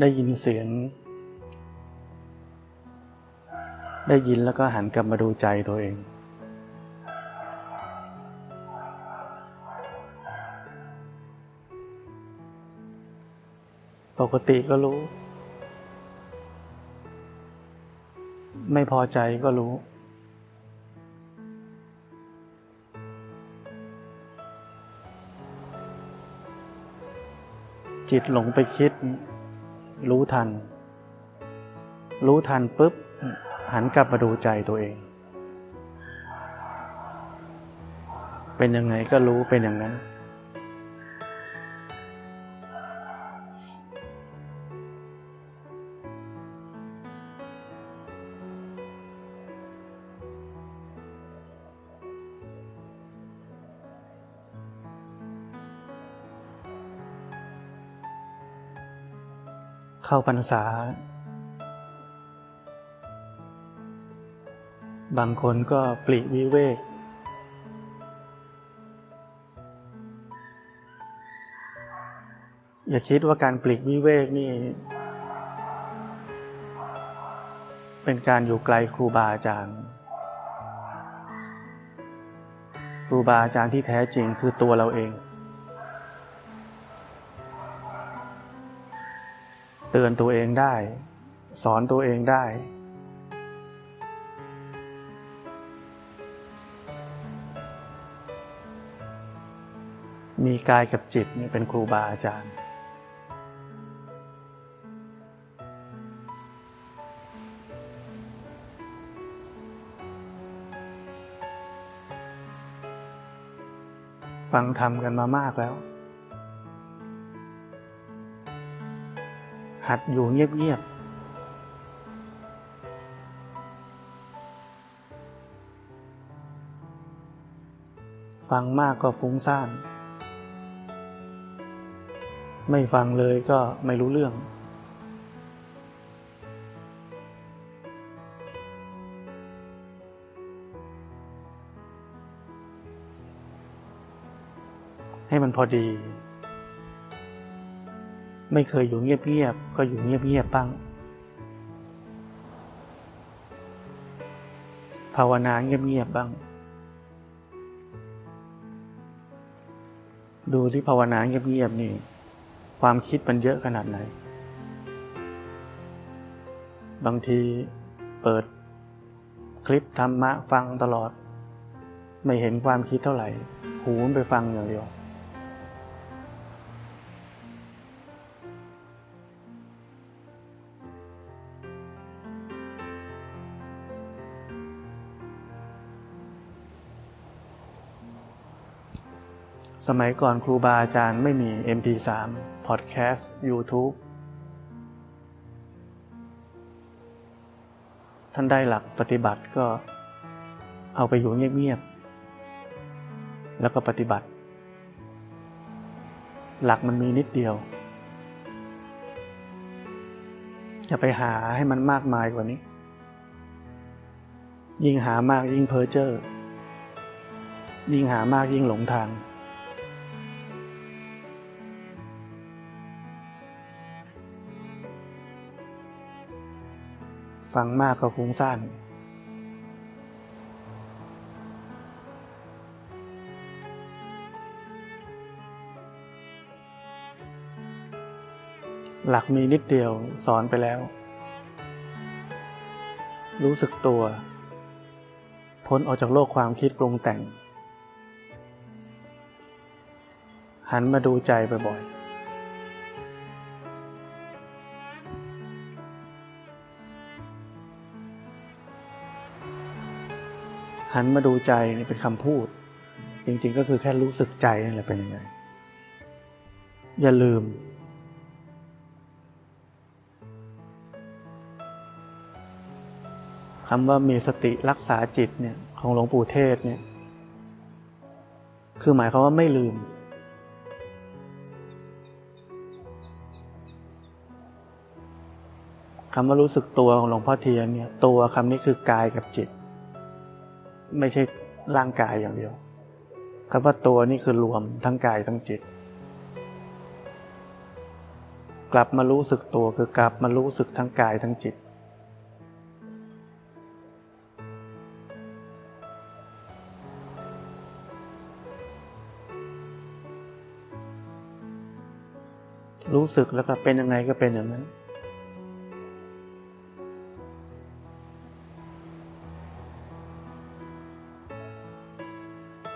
ได้ยินเสียง ได้ยินแล้วก็หันกลับมาดูใจตัวเอง ปกติก็รู้ ไม่พอใจก็รู้ จิตหลงไปคิด รู้ทัน รู้ทันปุ๊บ หันกลับมาดูใจตัวเอง เป็นยังไงก็รู้เป็นอย่างนั้น เข้าพรรษา บางคนก็ปลีกวิเวก อย่าคิดว่าการปลีกวิเวกนี่ เป็นการอยู่ไกลครูบาอาจารย์ ครูบาอาจารย์ที่แท้จริงคือตัวเราเอง เตือนตัวเองได้ สอนตัวเองได้ มีกายกับจิตนี่เป็นครูบาอาจารย์ ฟังธรรมกันมามากแล้ว หัดอยู่เงียบๆ ฟังมากก็ฟุ้งซ่าน ไม่ฟังเลยก็ไม่รู้เรื่อง ให้มันพอดี ไม่เคยอยู่เงียบๆก็อยู่เงียบๆบ้าง ภาวนาเงียบๆบ้าง ดูที่ภาวนาเงียบๆนี่ ความคิดมันเยอะขนาดไหน บางทีเปิดคลิปธรรมะฟังตลอด ไม่เห็นความคิดเท่าไหร่ หูมันไปฟังอย่างเดียว สมัยก่อนครูบาอาจารย์ไม่มี MP3 Podcast YouTube ท่านได้หลักปฏิบัติก็เอาไปอยู่เงียบๆ แล้วก็ปฏิบัติ หลักมันมีนิดเดียว อย่าไปหาให้มันมากมายกว่านี้ ยิ่งหามากยิ่งเพ้อเจ้อยิ่งหามากยิ่งหลงทาง ฟังมากก็ฟุ้งซ่านหลักมีนิดเดียวสอนไปแล้ว รู้สึกตัว พ้นออกจากโลกความคิดปรุงแต่ง หันมาดูใจบ่อยๆ หันมาดูใจนี่เป็นคำพูด จริงๆก็คือแค่รู้สึกใจนี่แหละเป็นยังไง อย่าลืม คำว่ามีสติรักษาจิตเนี่ยของหลวงปู่เทศเนี่ย คือหมายความว่าไม่ลืม คำว่ารู้สึกตัวของหลวงพ่อเทียนเนี่ย ตัวคำนี้คือกายกับจิต ไม่ใช่ร่างกายอย่างเดียวคำว่าตัวนี่คือรวมทั้งกายทั้งจิต กลับมารู้สึกตัวคือกลับมารู้สึกทั้งกายทั้งจิต รู้สึกแล้วก็เป็นยังไงก็เป็นอย่างนั้น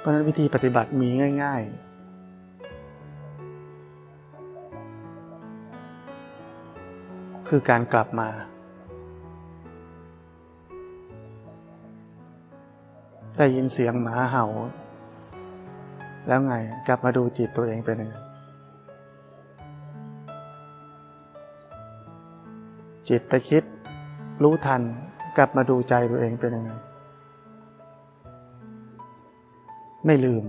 ราะนั้นวิธีปฏิบัติมีง่าย ๆคือการกลับมา ได้ยินเสียงหมาเห่า แล้วไงกลับมาดูจิตตัวเองเป็นยังไงจิตไปคิด รู้ทัน กลับมาดูใจตัวเองเป็นยังไง ไม่ลืม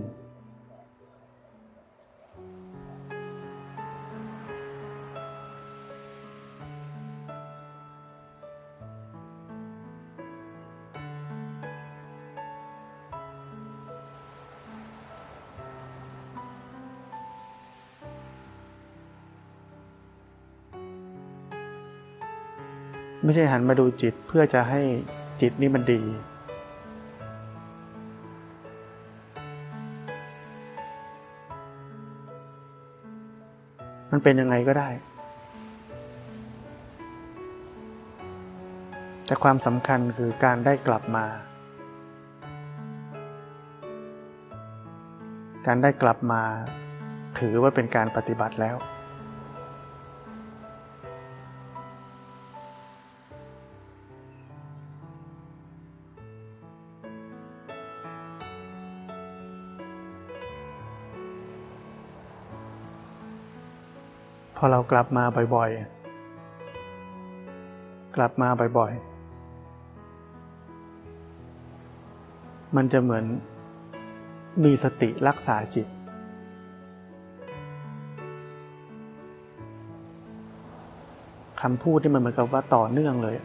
ไม่ใช่หันมาดูจิตเพื่อจะให้จิตนี้มันดี มันเป็นยังไงก็ได้ แต่ความสำคัญคือการได้กลับมา การได้กลับมา ถือว่าเป็นการปฏิบัติแล้ว พอเรากลับมาบ่อยๆ กลับมาบ่อยๆ มันจะเหมือนมีสติรักษาจิต คำพูดที่มันเหมือนกับว่าต่อเนื่องเลย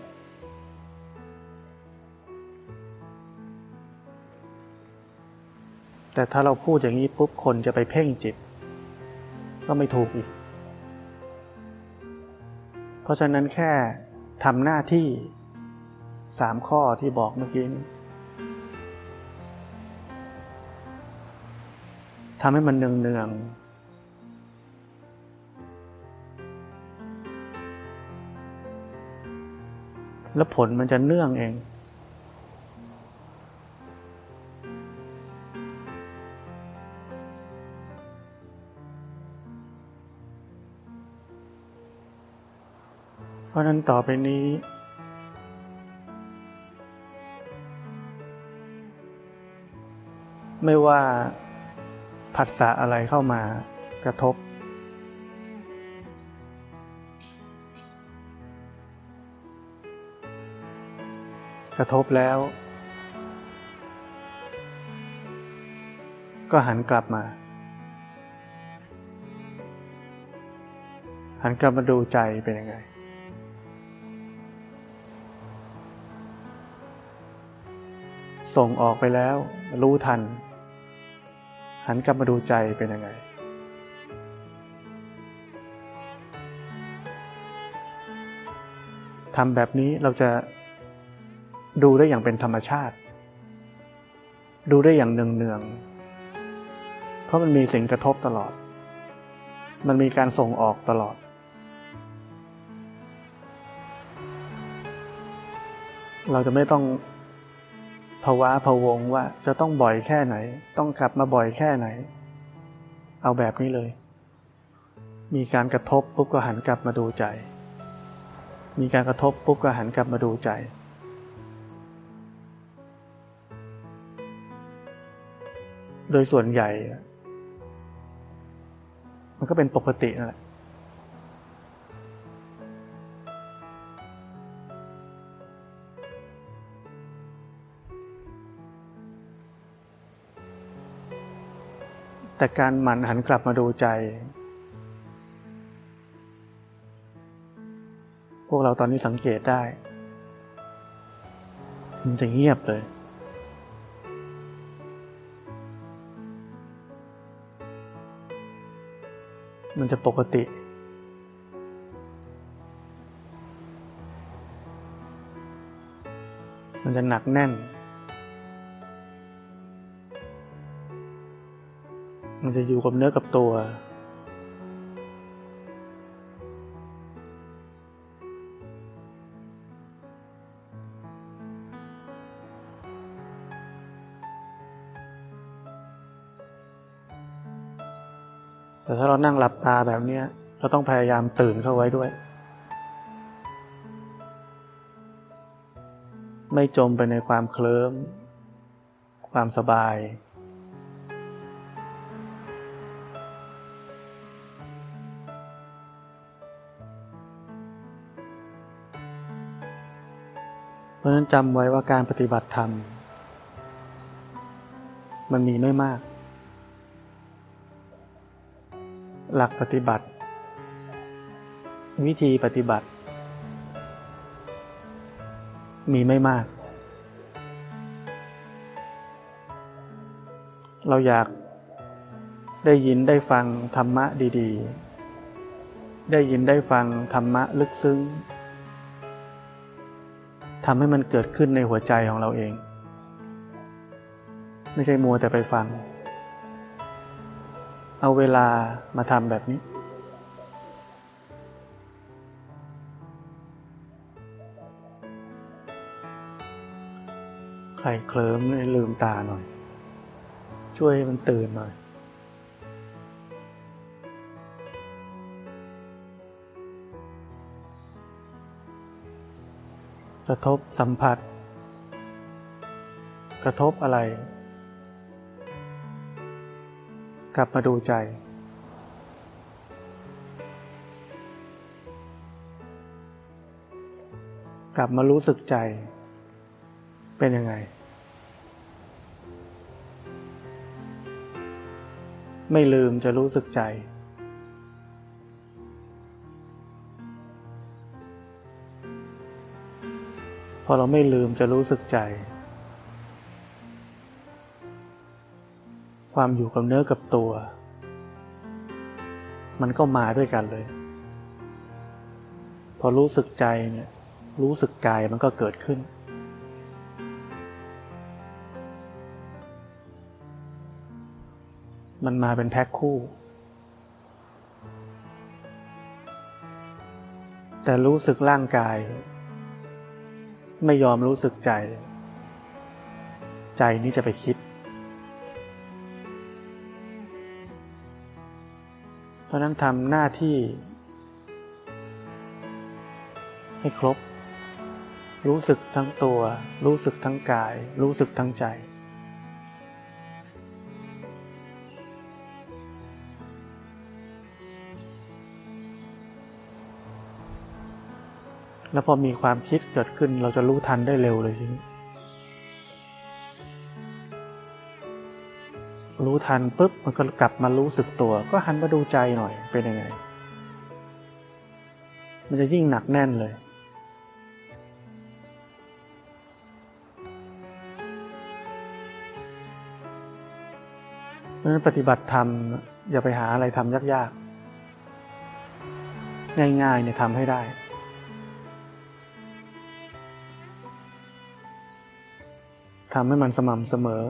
แต่ถ้าเราพูดอย่างนี้ปุ๊บคนจะไปเพ่งจิต ก็ไม่ถูกอีก เพราะฉะนั้นแค่ทำหน้าที่สามข้อที่บอกเมื่อกี้ทำให้มันเนืองเนืองแล้วผลมันจะเนื่องเอง ราะนั้นต่อไปนี้ ไม่ว่าผัสสะอะไรเข้ามากระทบ กระทบแล้ว ก็หันกลับมา หันกลับมาดูใจเป็นยังไง ส่งออกไปแล้ว รู้ทัน หันกลับมาดูใจเป็นยังไง ทำแบบนี้เราจะดูได้อย่างเป็นธรรมชาติ ดูได้อย่างเนืองๆ เพราะมันมีสิ่งกระทบตลอด มันมีการส่งออกตลอดเราจะไม่ต้อง ภาวะพะวงว่าจะต้องบ่อยแค่ไหน ต้องกลับมาบ่อยแค่ไหน เอาแบบนี้เลย มีการกระทบปุ๊บก็หันกลับมาดูใจ มีการกระทบปุ๊บก็หันกลับมาดูใจโดยส่วนใหญ่ มันก็เป็นปกตินั่นแหละ แต่การหมั่นหันกลับมาดูใจ พวกเราตอนนี้สังเกตได้ มันจะเงียบเลย มันจะปกติมันจะหนักแน่น มันจะอยู่กับเนื้อกับตัว แต่ถ้าเรานั่งหลับตาแบบนี้เราต้องพยายามตื่นเข้าไว้ด้วย ไม่จมไปในความเคลิ้มความสบาย ราะนั้นจำไว้ว่าการปฏิบัติธรรม มันมีไม่มาก หลักปฏิบัติ วิธีปฏิบัติ มีไม่มาก เราอยากได้ยินได้ฟังธรรมะดี ๆ ได้ยินได้ฟังธรรมะลึกซึ้ง ทำให้มันเกิดขึ้นในหัวใจของเราเอง ไม่ใช่มัวแต่ไปฟัง เอาเวลามาทำแบบนี้ ใครเคลิ้มลืมตาหน่อย ช่วยให้มันตื่นหน่อย กระทบสัมผัส กระทบอะไร กลับมาดูใจ กลับมารู้สึกใจ เป็นยังไง ไม่ลืมจะรู้สึกใจ พอเราไม่ลืมจะรู้สึกใจ ความอยู่กับเนื้อกับตัว มันก็มาด้วยกันเลย พอรู้สึกใจเนี่ยรู้สึกกายมันก็เกิดขึ้น มันมาเป็นแพ็คคู่ แต่รู้สึกร่างกาย ไม่ยอมรู้สึกใจ ใจนี้จะไปคิด เพราะนั้นทำหน้าที่ ให้ครบ รู้สึกทั้งตัว รู้สึกทั้งกาย รู้สึกทั้งใจ แล้วพอมีความคิดเกิดขึ้นเราจะรู้ทันได้เร็วเลยทีนี้รู้ทันปุ๊บมันก็กลับมารู้สึกตัว ก็หันมาดูใจหน่อยเป็นยังไง มันจะยิ่งหนักแน่นเลย เพราะฉะนั้นปฏิบัติธรรมอย่าไปหาอะไรทำยากๆ ง่ายๆเนี่ยทำให้ได้ ทำให้มันสม่ำเสมอ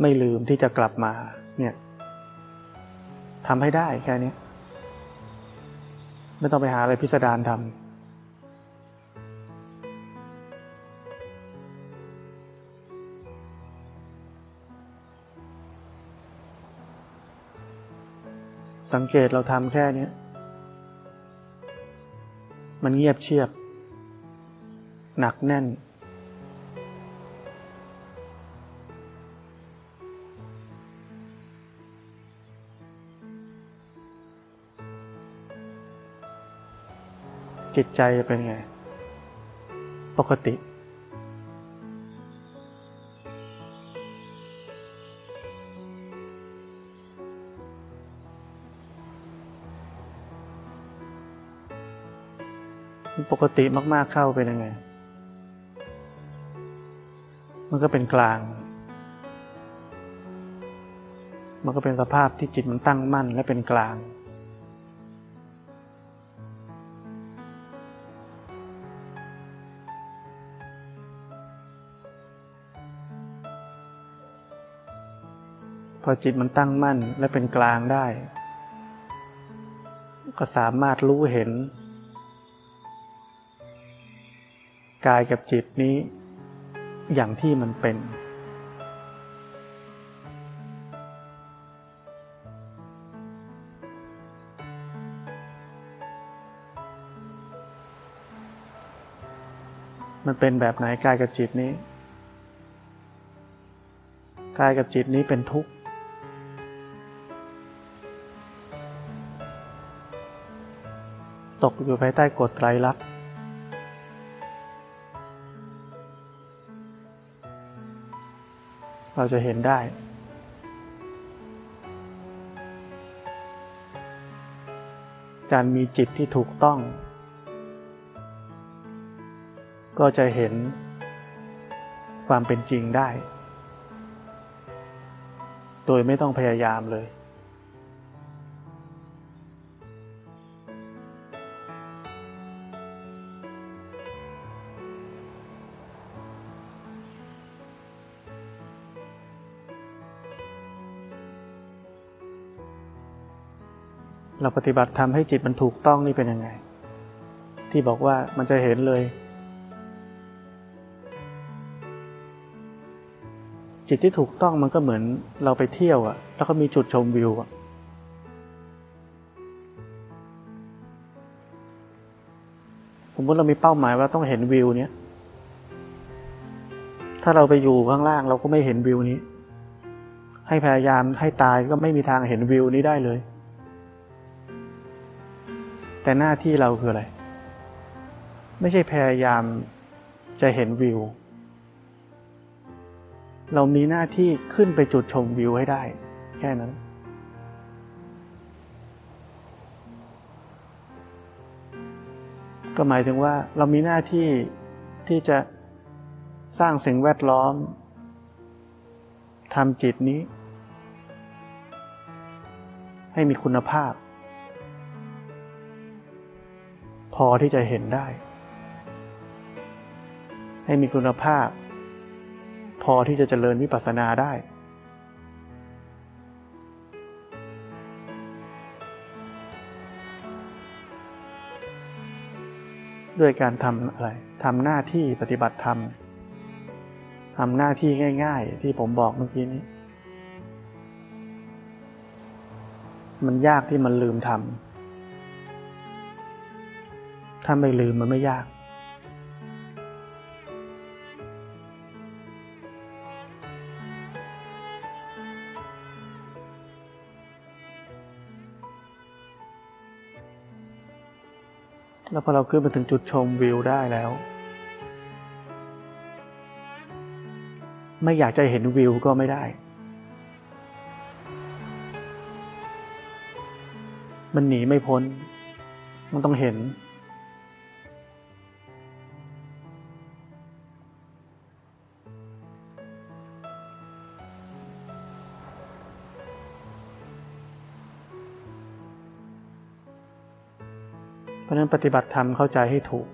ไม่ลืมที่จะกลับมาเนี่ยทำให้ได้แค่นี้ไม่ต้องไปหาอะไรพิสดารทำสังเกตเราทำแค่นี้มันเงียบเชียบ หนักแน่น จิตใจจะเป็นไง ปกติ ปกติมาก ๆเข้าเป็นยังไง มันก็เป็นกลาง มันก็เป็นสภาพที่จิตมันตั้งมั่นและเป็นกลาง พอจิตมันตั้งมั่นและเป็นกลางได้ ก็สามารถรู้เห็น กายกับจิตนี้ อย่างที่มันเป็น มันเป็นแบบไหนกายกับจิตนี้กายกับจิตนี้เป็นทุกข์ ตกอยู่ภายใต้กฎไตรลักษณ์เราจะเห็นได้ การมีจิตที่ถูกต้อง ก็จะเห็นความเป็นจริงได้ โดยไม่ต้องพยายามเลย เราปฏิบัติทำให้จิตมันถูกต้องนี่เป็นยังไง ที่บอกว่ามันจะเห็นเลย จิตที่ถูกต้องมันก็เหมือนเราไปเที่ยวอะแล้วก็มีจุดชมวิวอะสมมติเรามีเป้าหมายว่าต้องเห็นวิวเนี้ย ถ้าเราไปอยู่ข้างล่างเราก็ไม่เห็นวิวนี้ ให้พยายามให้ตายก็ไม่มีทางเห็นวิวนี้ได้เลย แต่หน้าที่เราคืออะไร ไม่ใช่พยายามจะเห็นวิว เรามีหน้าที่ขึ้นไปจุดชมวิวให้ได้ แค่นั้น ก็หมายถึงว่าเรามีหน้าที่ที่จะสร้างสิ่งแวดล้อมทำจิตนี้ ให้มีคุณภาพ พอที่จะเห็นได้ ให้มีคุณภาพ พอที่จะเจริญวิปัสสนาได้ ด้วยการทำอะไรทำหน้าที่ปฏิบัติธรรมทำหน้าที่ง่าย ๆ ที่ผมบอกเมื่อกี้นี้ มันยากที่มันลืมทำ ถ้าไม่ลืมมันไม่ยาก แล้วพอเราขึ้นมาถึงจุดชมวิวได้แล้ว ไม่อยากจะเห็นวิวก็ไม่ได้ มันหนีไม่พ้น มันต้องเห็นะนั้นปฏิบัติธรรมเข้าใจให้ถูก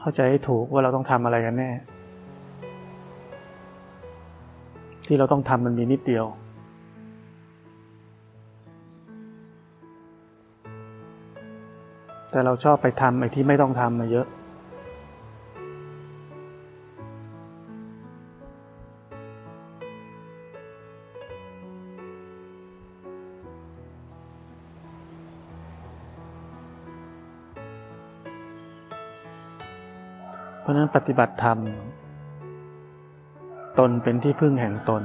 เข้าใจให้ถูกว่าเราต้องทำอะไรกันแน่ ที่เราต้องทำมันมีนิดเดียวแต่เราชอบไปทำไอ้ที่ไม่ต้องทำมาเยอะ ฏิบัติธรรม ตนเป็นที่พึ่งแห่งตน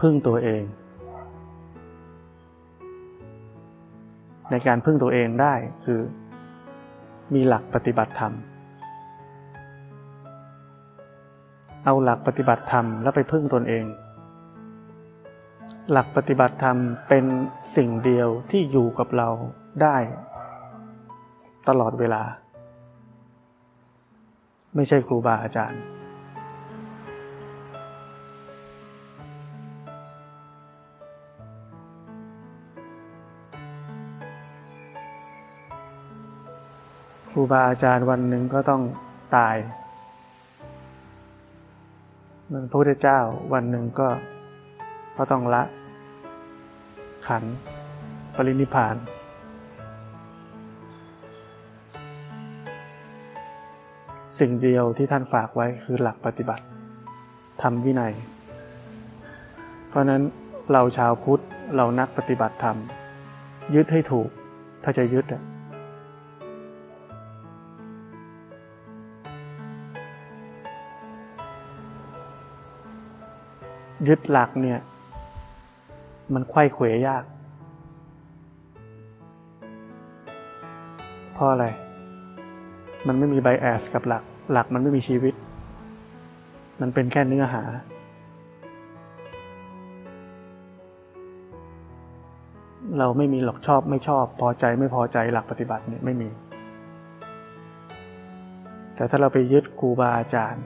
พึ่งตัวเอง ในการพึ่งตัวเองได้คือ มีหลักปฏิบัติธรรม เอาหลักปฏิบัติธรรมแล้วไปพึ่งตนเอง หลักปฏิบัติธรรมเป็นสิ่งเดียวที่อยู่กับเราได้ ตลอดเวลา ไม่ใช่ครูบาอาจารย์ ครูบาอาจารย์วันหนึ่งก็ต้องตายเหมือนพระพุทธเจ้าวันหนึ่งก็ก็ต้องละขันปรินิพาน สิ่งเดียวที่ท่านฝากไว้คือหลักปฏิบัติทำวินัย เพราะนั้นเราชาวพุทธเรานักปฏิบัติธรรม ยึดให้ถูก ถ้าจะยึดอะยึดหลักเนี่ย มันไข้เขวยาก เพราะอะไร มันไม่มีไบแอสกับหลัก หลักมันไม่มีชีวิต มันเป็นแค่เนื้อหา เราไม่มีหลอกชอบไม่ชอบ พอใจไม่พอใจหลักปฏิบัติเนี่ยไม่มี แต่ถ้าเราไปยึดครูบาอาจารย์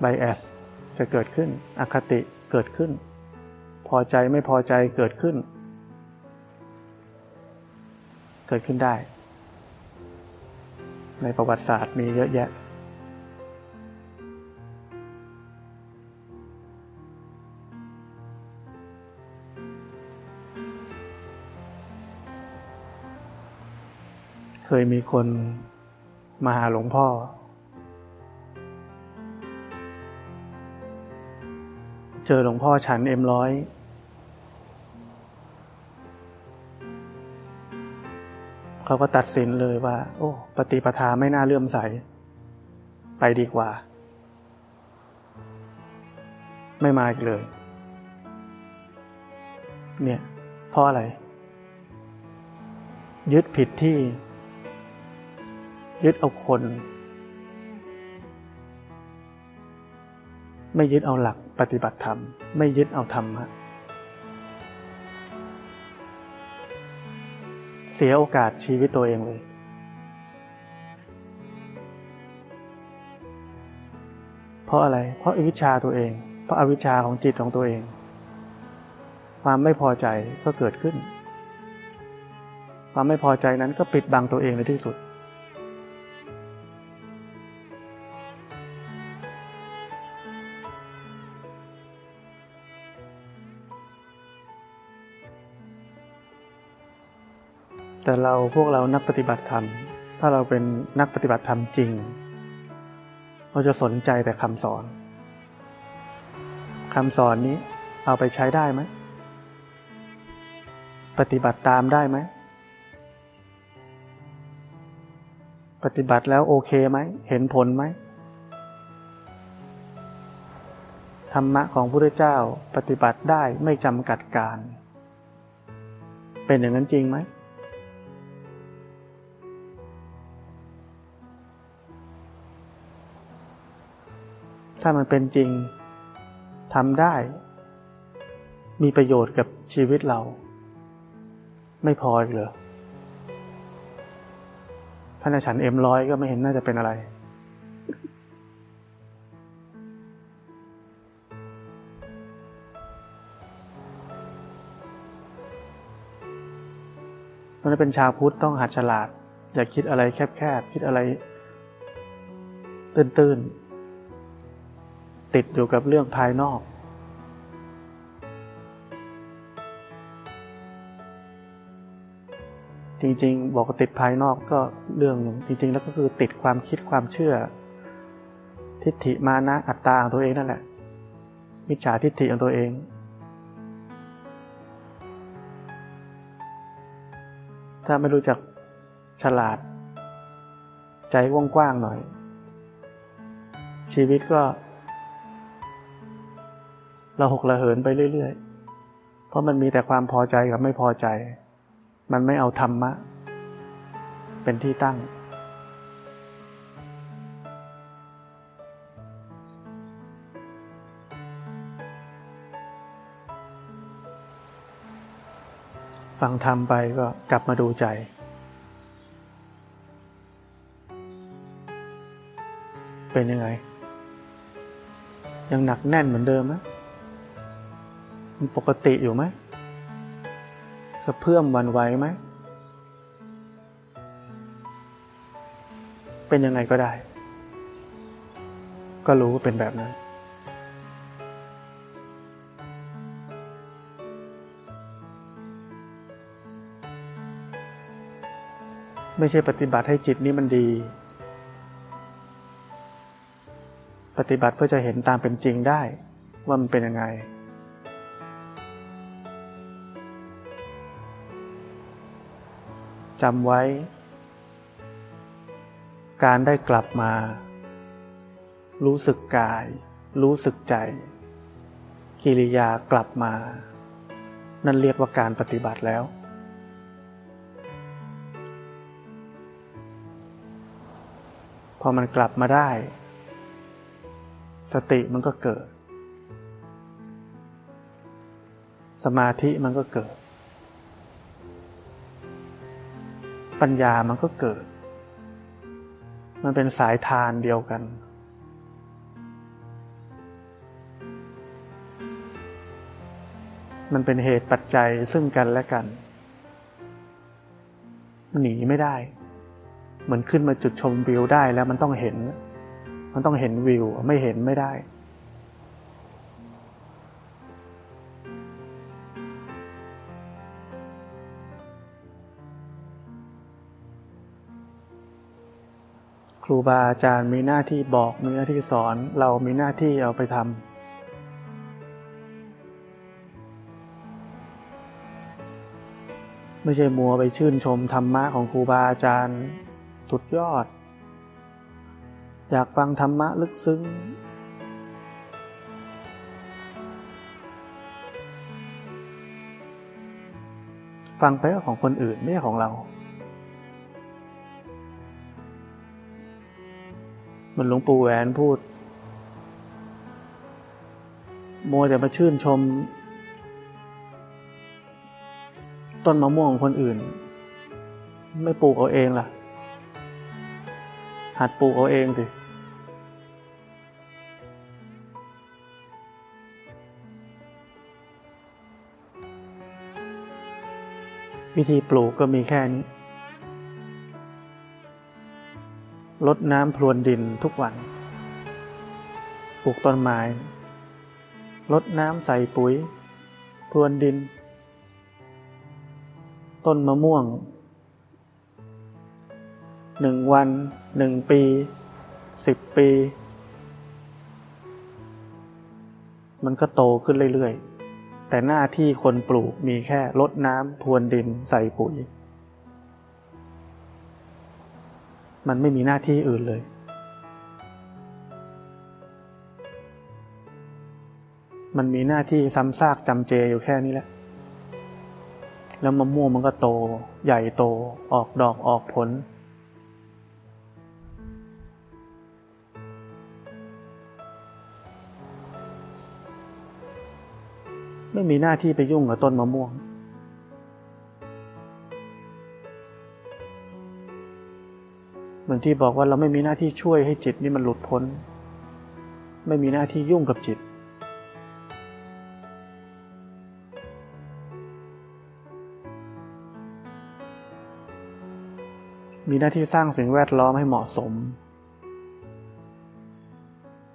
ไบแอสจะเกิดขึ้น อคติเกิดขึ้น พอใจไม่พอใจเกิดขึ้น เกิดขึ้นได้ ในประวัติศาสตร์มีเยอะแยะ เคยมีคนมาหาหลวงพ่อ เจอหลวงพ่อฉันเอ็มร้อย เขาก็ตัดสินเลยว่า โอ้ ปฏิปทาไม่น่าเลื่อมใส ไปดีกว่า ไม่มาอีกเลย เนี่ยเพราะอะไร ยึดผิดที่ ยึดเอาคน ไม่ยึดเอาหลักปฏิบัติธรรม ไม่ยึดเอาธรรมะ สียโอกาสชีวิตตัวเองเลย เพราะอะไร เพราะอวิชชาตัวเอง เพราะอาวิชชาของจิตของตัวเอง ความไม่พอใจก็เกิดขึ้น ความไม่พอใจนั้นก็ปิดบังตัวเองในที่สุด แต่เราพวกเรานักปฏิบัติธรรม ถ้าเราเป็นนักปฏิบัติธรรมจริง เราจะสนใจแต่คำสอนคำสอนนี้เอาไปใช้ได้ไหม ปฏิบัติตามได้ไหม ปฏิบัติแล้วโอเคไหม เห็นผลไหม ธรรมะของพระเจ้าปฏิบัติได้ไม่จำกัดการ เป็นอย่างนั้นจริงไหม ถ้ามันเป็นจริงทำได้ มีประโยชน์กับชีวิตเรา ไม่พออีกเหรอท่านอาฉันเอ็มร้อยก็ไม่เห็นน่าจะเป็นอะไรตอนนี้นเป็นชาวพุทธต้องหัดฉลาด อย่าคิดอะไรแคบๆ คิดอะไร ตื้นๆ ติดอยู่กับเรื่องภายนอก จริงๆ บอกติดภายนอกก็เรื่องหนึ่งจริง ๆ แล้วก็คือติดความคิดความเชื่อ ทิฏฐิมานะอัตตาของตัวเองนั่นแหละมิจฉาทิฏฐิของตัวเอง ถ้าไม่รู้จักฉลาด ใจกว้างๆหน่อย ชีวิตก็ ราหกระเหินไปเรื่อยๆ เพราะมันมีแต่ความพอใจกับไม่พอใจ มันไม่เอาธรรมะ เป็นที่ตั้ง ฟังธรรมไปก็กลับมาดูใจเป็นยังไง ยังหนักแน่นเหมือนเดิมไหม มันปกติอยู่ไหมกระเพื่อมวันไหวไหม เป็นยังไงก็ได้ ก็รู้ว่าเป็นแบบนั้น ไม่ใช่ปฏิบัติให้จิตนี้มันดี ปฏิบัติเพื่อจะเห็นตามเป็นจริงได้ ว่ามันเป็นยังไง จำไว้ การได้กลับมา รู้สึกกาย รู้สึกใจ กิริยากลับมา นั่นเรียกว่าการปฏิบัติแล้ว พอมันกลับมาได้ สติมันก็เกิด สมาธิมันก็เกิด ปัญญามันก็เกิด มันเป็นสายทานเดียวกัน มันเป็นเหตุปัจจัยซึ่งกันและกัน หนีไม่ได้ เหมือนขึ้นมาจุดชมวิวได้แล้วมันต้องเห็น มันต้องเห็นวิว ไม่เห็นไม่ได้ รูบาอาจารย์มีหน้าที่บอกมีหน้าที่สอนเรามีหน้าที่เอาไปทำไม่ใช่มัวไปชื่นชมธรรมะของครูบาอาจารย์ สุดยอด อยากฟังธรรมะลึกซึ้ง ฟังไปก็ของคนอื่นไม่ใช่ของเรา มันหลวงปู่แหวนพูดโมแต่มาชื่นชม ต้นมะม่วงของคนอื่น ไม่ปลูกเอาเองล่ะ หัดปลูกเอาเองสิวิธีปลูกก็มีแค่นี้ ลดน้ำพรวนดินทุกวัน ปลูกต้นไม้ลดน้ำใส่ปุ๋ย พรวนดิน ต้นมะม่วงหนึ่งวันหนึ่งปีสิบปี มันก็โตขึ้นเรื่อยๆ แต่หน้าที่คนปลูกมีแค่ลดน้ำพรวนดินใส่ปุ๋ย มันไม่มีหน้าที่อื่นเลย มันมีหน้าที่ซ้ำซากจำเจอยู่แค่นี้แหละ แล้วมะม่วงมันก็โต ใหญ่โต ออกดอกออกผล ไม่มีหน้าที่ไปยุ่งกับต้นมะม่วง มือนที่บอกว่าเราไม่มีหน้าที่ช่วยให้จิตนี่มันหลุดพ้น ไม่มีหน้าที่ยุ่งกับจิต มีหน้าที่สร้างสิ่งแวดล้อมให้เหมาะสม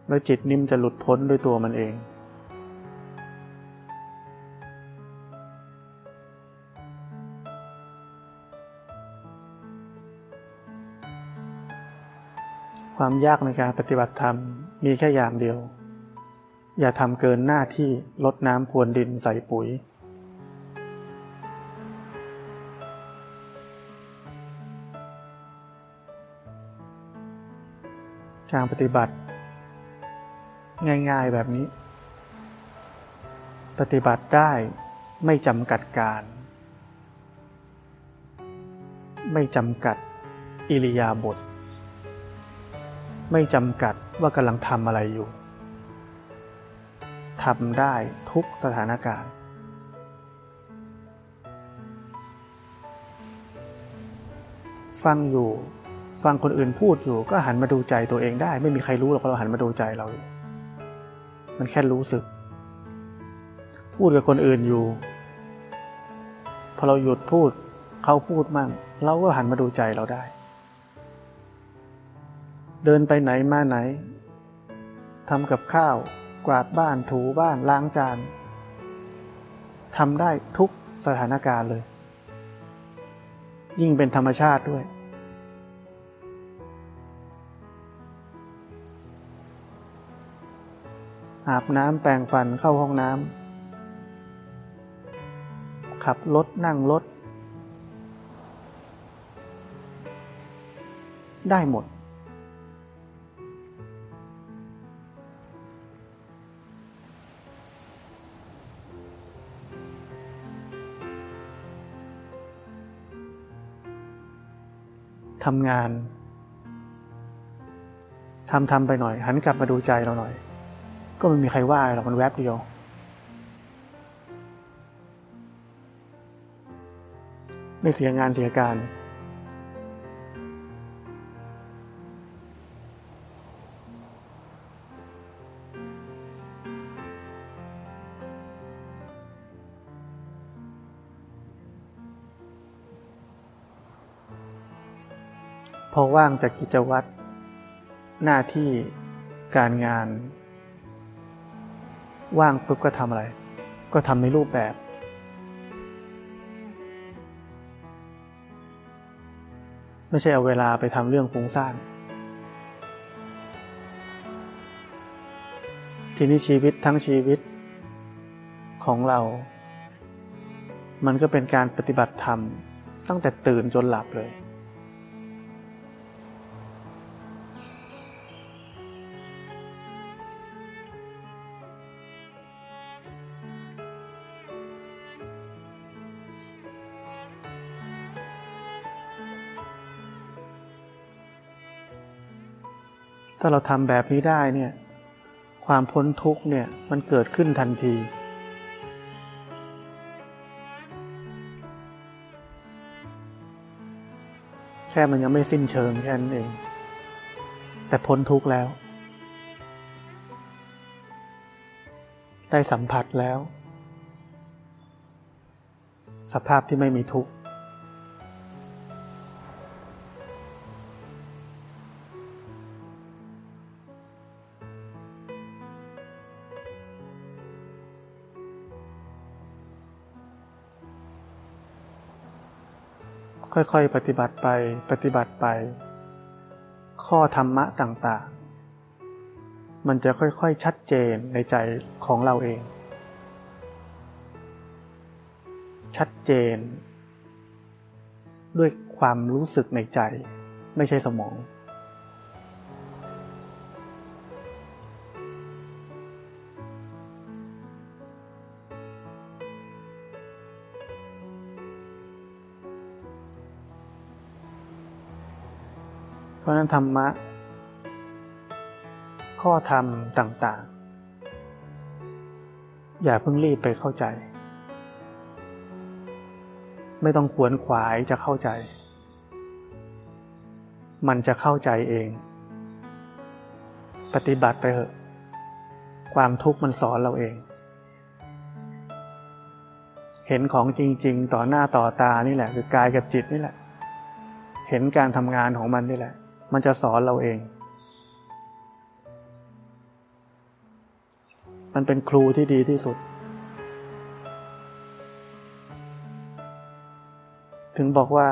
แล้วจิตนิ่มจะหลุดพ้นด้วยตัวมันเอง ความยากในการปฏิบัติธรรมมีแค่อย่างเดียว อย่าทำเกินหน้าที่ลดน้ำพรวนดินใส่ปุ๋ย การปฏิบัติ ง่ายๆแบบนี้ ปฏิบัติได้ไม่จำกัดการ ไม่จำกัดอิริยาบถ ไม่จำกัดว่ากำลังทำอะไรอยู่ทำได้ทุกสถานการณ์ ฟังอยู่ ฟังคนอื่นพูดอยู่ก็หันมาดูใจตัวเองได้ ไม่มีใครรู้หรอกเราหันมาดูใจเรา มันแค่รู้สึก พูดกับคนอื่นอยู่ พอเราหยุดพูดเขาพูดมั่ง เราก็หันมาดูใจเราได้ เดินไปไหนมาไหนทำกับข้าว กวาดบ้านถูบ้านล้างจานทำได้ทุกสถานการณ์เลย ยิ่งเป็นธรรมชาติด้วย อาบน้ำแปรงฟันเข้าห้องน้ำขับรถนั่งรถได้หมด ทำงานทำทำไปหน่อย หันกลับมาดูใจเราหน่อย ก็ไม่มีใครว่าหรอกมันแวบเดียว ไม่เสียงานเสียการ พอว่างจากกิจวัตรหน้าที่การงาน ว่างปุ๊บก็ทำอะไร ก็ทำในรูปแบบ ไม่ใช่เอาเวลาไปทำเรื่องฟุ้งซ่านทีนี้ชีวิตทั้งชีวิตของเรา มันก็เป็นการปฏิบัติธรรม ตั้งแต่ตื่นจนหลับเลย ถ้าเราทำแบบนี้ได้เนี่ย ความพ้นทุกเนี่ยมันเกิดขึ้นทันที แค่มันยังไม่สิ้นเชิงแค่นั้นเอง แต่พ้นทุกแล้ว ได้สัมผัสแล้ว สภาพที่ไม่มีทุกข์ ค่อยๆ ปฏิบัติไปปฏิบัติไป ข้อธรรมะต่างๆ มันจะค่อยๆชัดเจนในใจของเราเอง ชัดเจน ด้วยความรู้สึกในใจ ไม่ใช่สมอง ธรรมะ ข้อธรรมต่างๆ อย่าเพิ่งรีบไปเข้าใจ ไม่ต้องขวนขวายจะเข้าใจ มันจะเข้าใจเอง ปฏิบัติไปเถอะ ความทุกข์มันสอนเราเอง เห็นของจริง ๆ ต่อหน้าต่อตานี่แหละ คือกายกับจิตนี่แหละเห็นการทำงานของมันนี่แหละ มันจะสอนเราเอง มันเป็นครูที่ดีที่สุด ถึงบอกว่า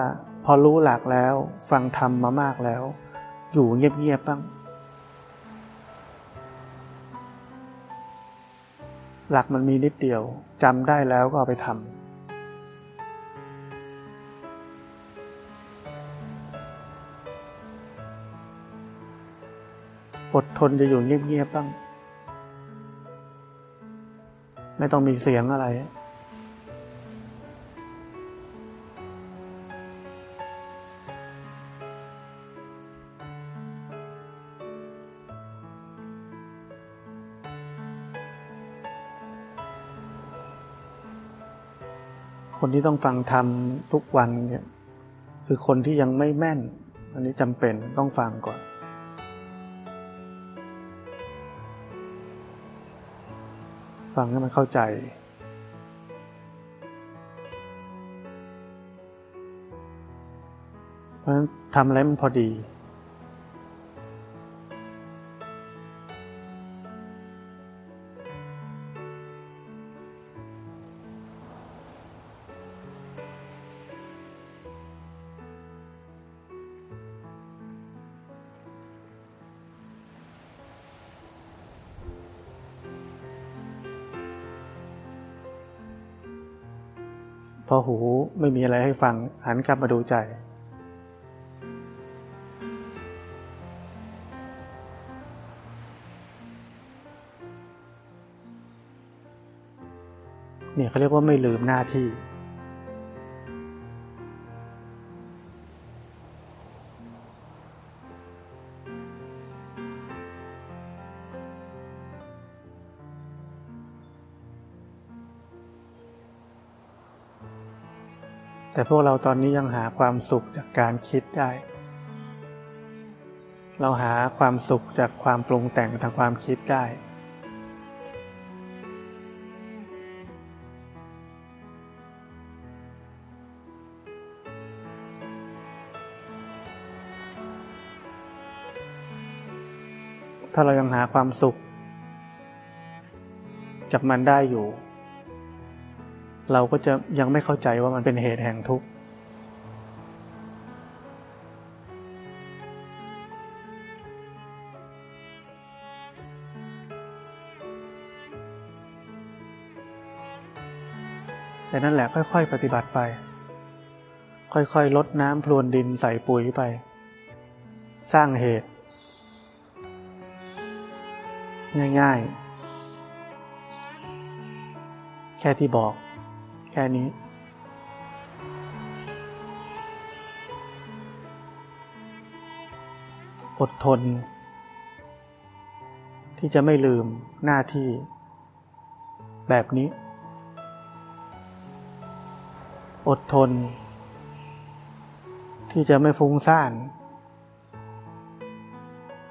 พอรู้หลักแล้ว ฟังธรรมมามากแล้ว อยู่เงียบๆบ้าง หลักมันมีนิดเดียวจำได้แล้วก็เอาไปทำ อดทนจะอยู่เงียบๆบ้าง ไม่ต้องมีเสียงอะไร คนที่ต้องฟังธรรมทุกวันเนี่ย คือคนที่ยังไม่แม่น อันนี้จำเป็นต้องฟังก่อน ฟังให้มันเข้าใจ เพราะฉะนั้นทำอะไรมันพอดี พอหูไม่มีอะไรให้ฟังหันกลับมาดูใจ เนี่ยเขาเรียกว่าไม่ลืมหน้าที่ แต่พวกเราตอนนี้ยังหาความสุขจากการคิดได้ เราหาความสุขจากความปรุงแต่งทางความคิดได้ ถ้าเรายังหาความสุขจากมันได้อยู่ เราก็จะยังไม่เข้าใจว่ามันเป็นเหตุแห่งทุกข์แต่นั่นแหละค่อยๆ ปฏิบัติไป ค่อยๆ ลดน้ำพรวนดินใส่ปุ๋ยไป สร้างเหตุ ง่ายๆ แค่ที่บอก แค่นี้ อดทน ที่จะไม่ลืมหน้าที่ แบบนี้ อดทน ที่จะไม่ฟุ้งซ่าน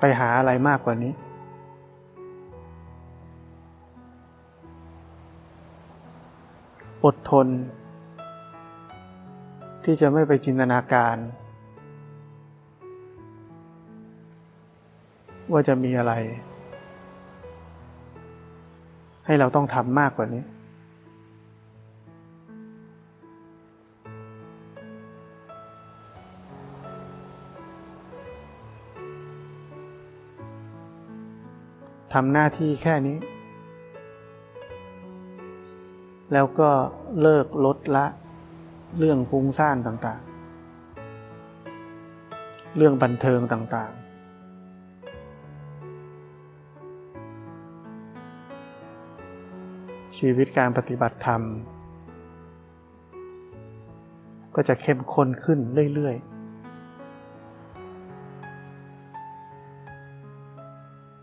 ไปหาอะไรมากกว่านี้ อดทน ที่จะไม่ไปจินตนาการ ว่าจะมีอะไร ให้เราต้องทำมากกว่านี้ ทำหน้าที่แค่นี้ แล้วก็เลิกลดละ เรื่องฟุ้งซ่านต่างๆ เรื่องบันเทิงต่างๆ ชีวิตการปฏิบัติธรรม ก็จะเข้มข้นขึ้นเรื่อยๆ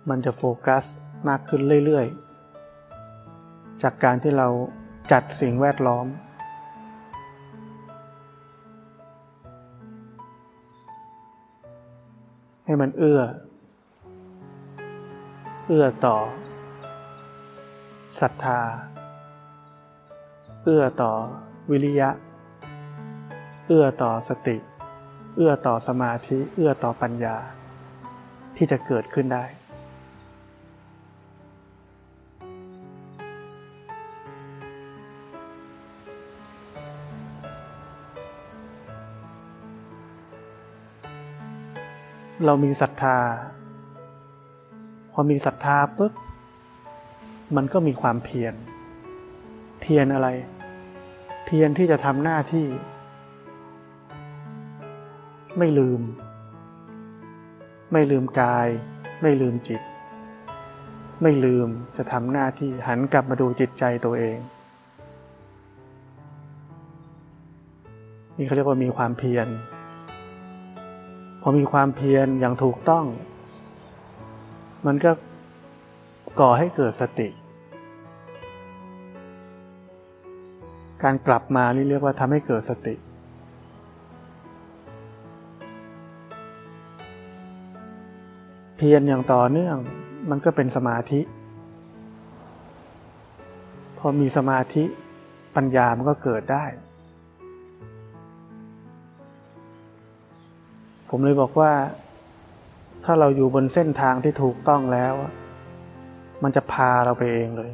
มันจะโฟกัสมากขึ้นเรื่อย ๆ จากการที่เรา จัดสิ่งแวดล้อม ให้มันเอื้อ เอื้อต่อศรัทธา เอื้อต่อวิริยะ เอื้อต่อสติ เอื้อต่อสมาธิ เอื้อต่อปัญญา ที่จะเกิดขึ้นได้ เรามีศรัทธา พอมีศรัทธาปุ๊บ มันก็มีความเพียร เพียรอะไร เพียรที่จะทำหน้าที่ ไม่ลืม ไม่ลืมกาย ไม่ลืมจิต ไม่ลืมจะทำหน้าที่หันกลับมาดูจิตใจตัวเอง นี่เขาเรียกว่ามีความเพียร พอมีความเพียรอย่างถูกต้อง มันก็ก่อให้เกิดสติ การกลับมานี่เรียกว่าทำให้เกิดสติ เพียรอย่างต่อเนื่องมันก็เป็นสมาธิ พอมีสมาธิปัญญามันก็เกิดได้ ผมเลยบอกว่า ถ้าเราอยู่บนเส้นทางที่ถูกต้องแล้ว มันจะพาเราไปเองเลย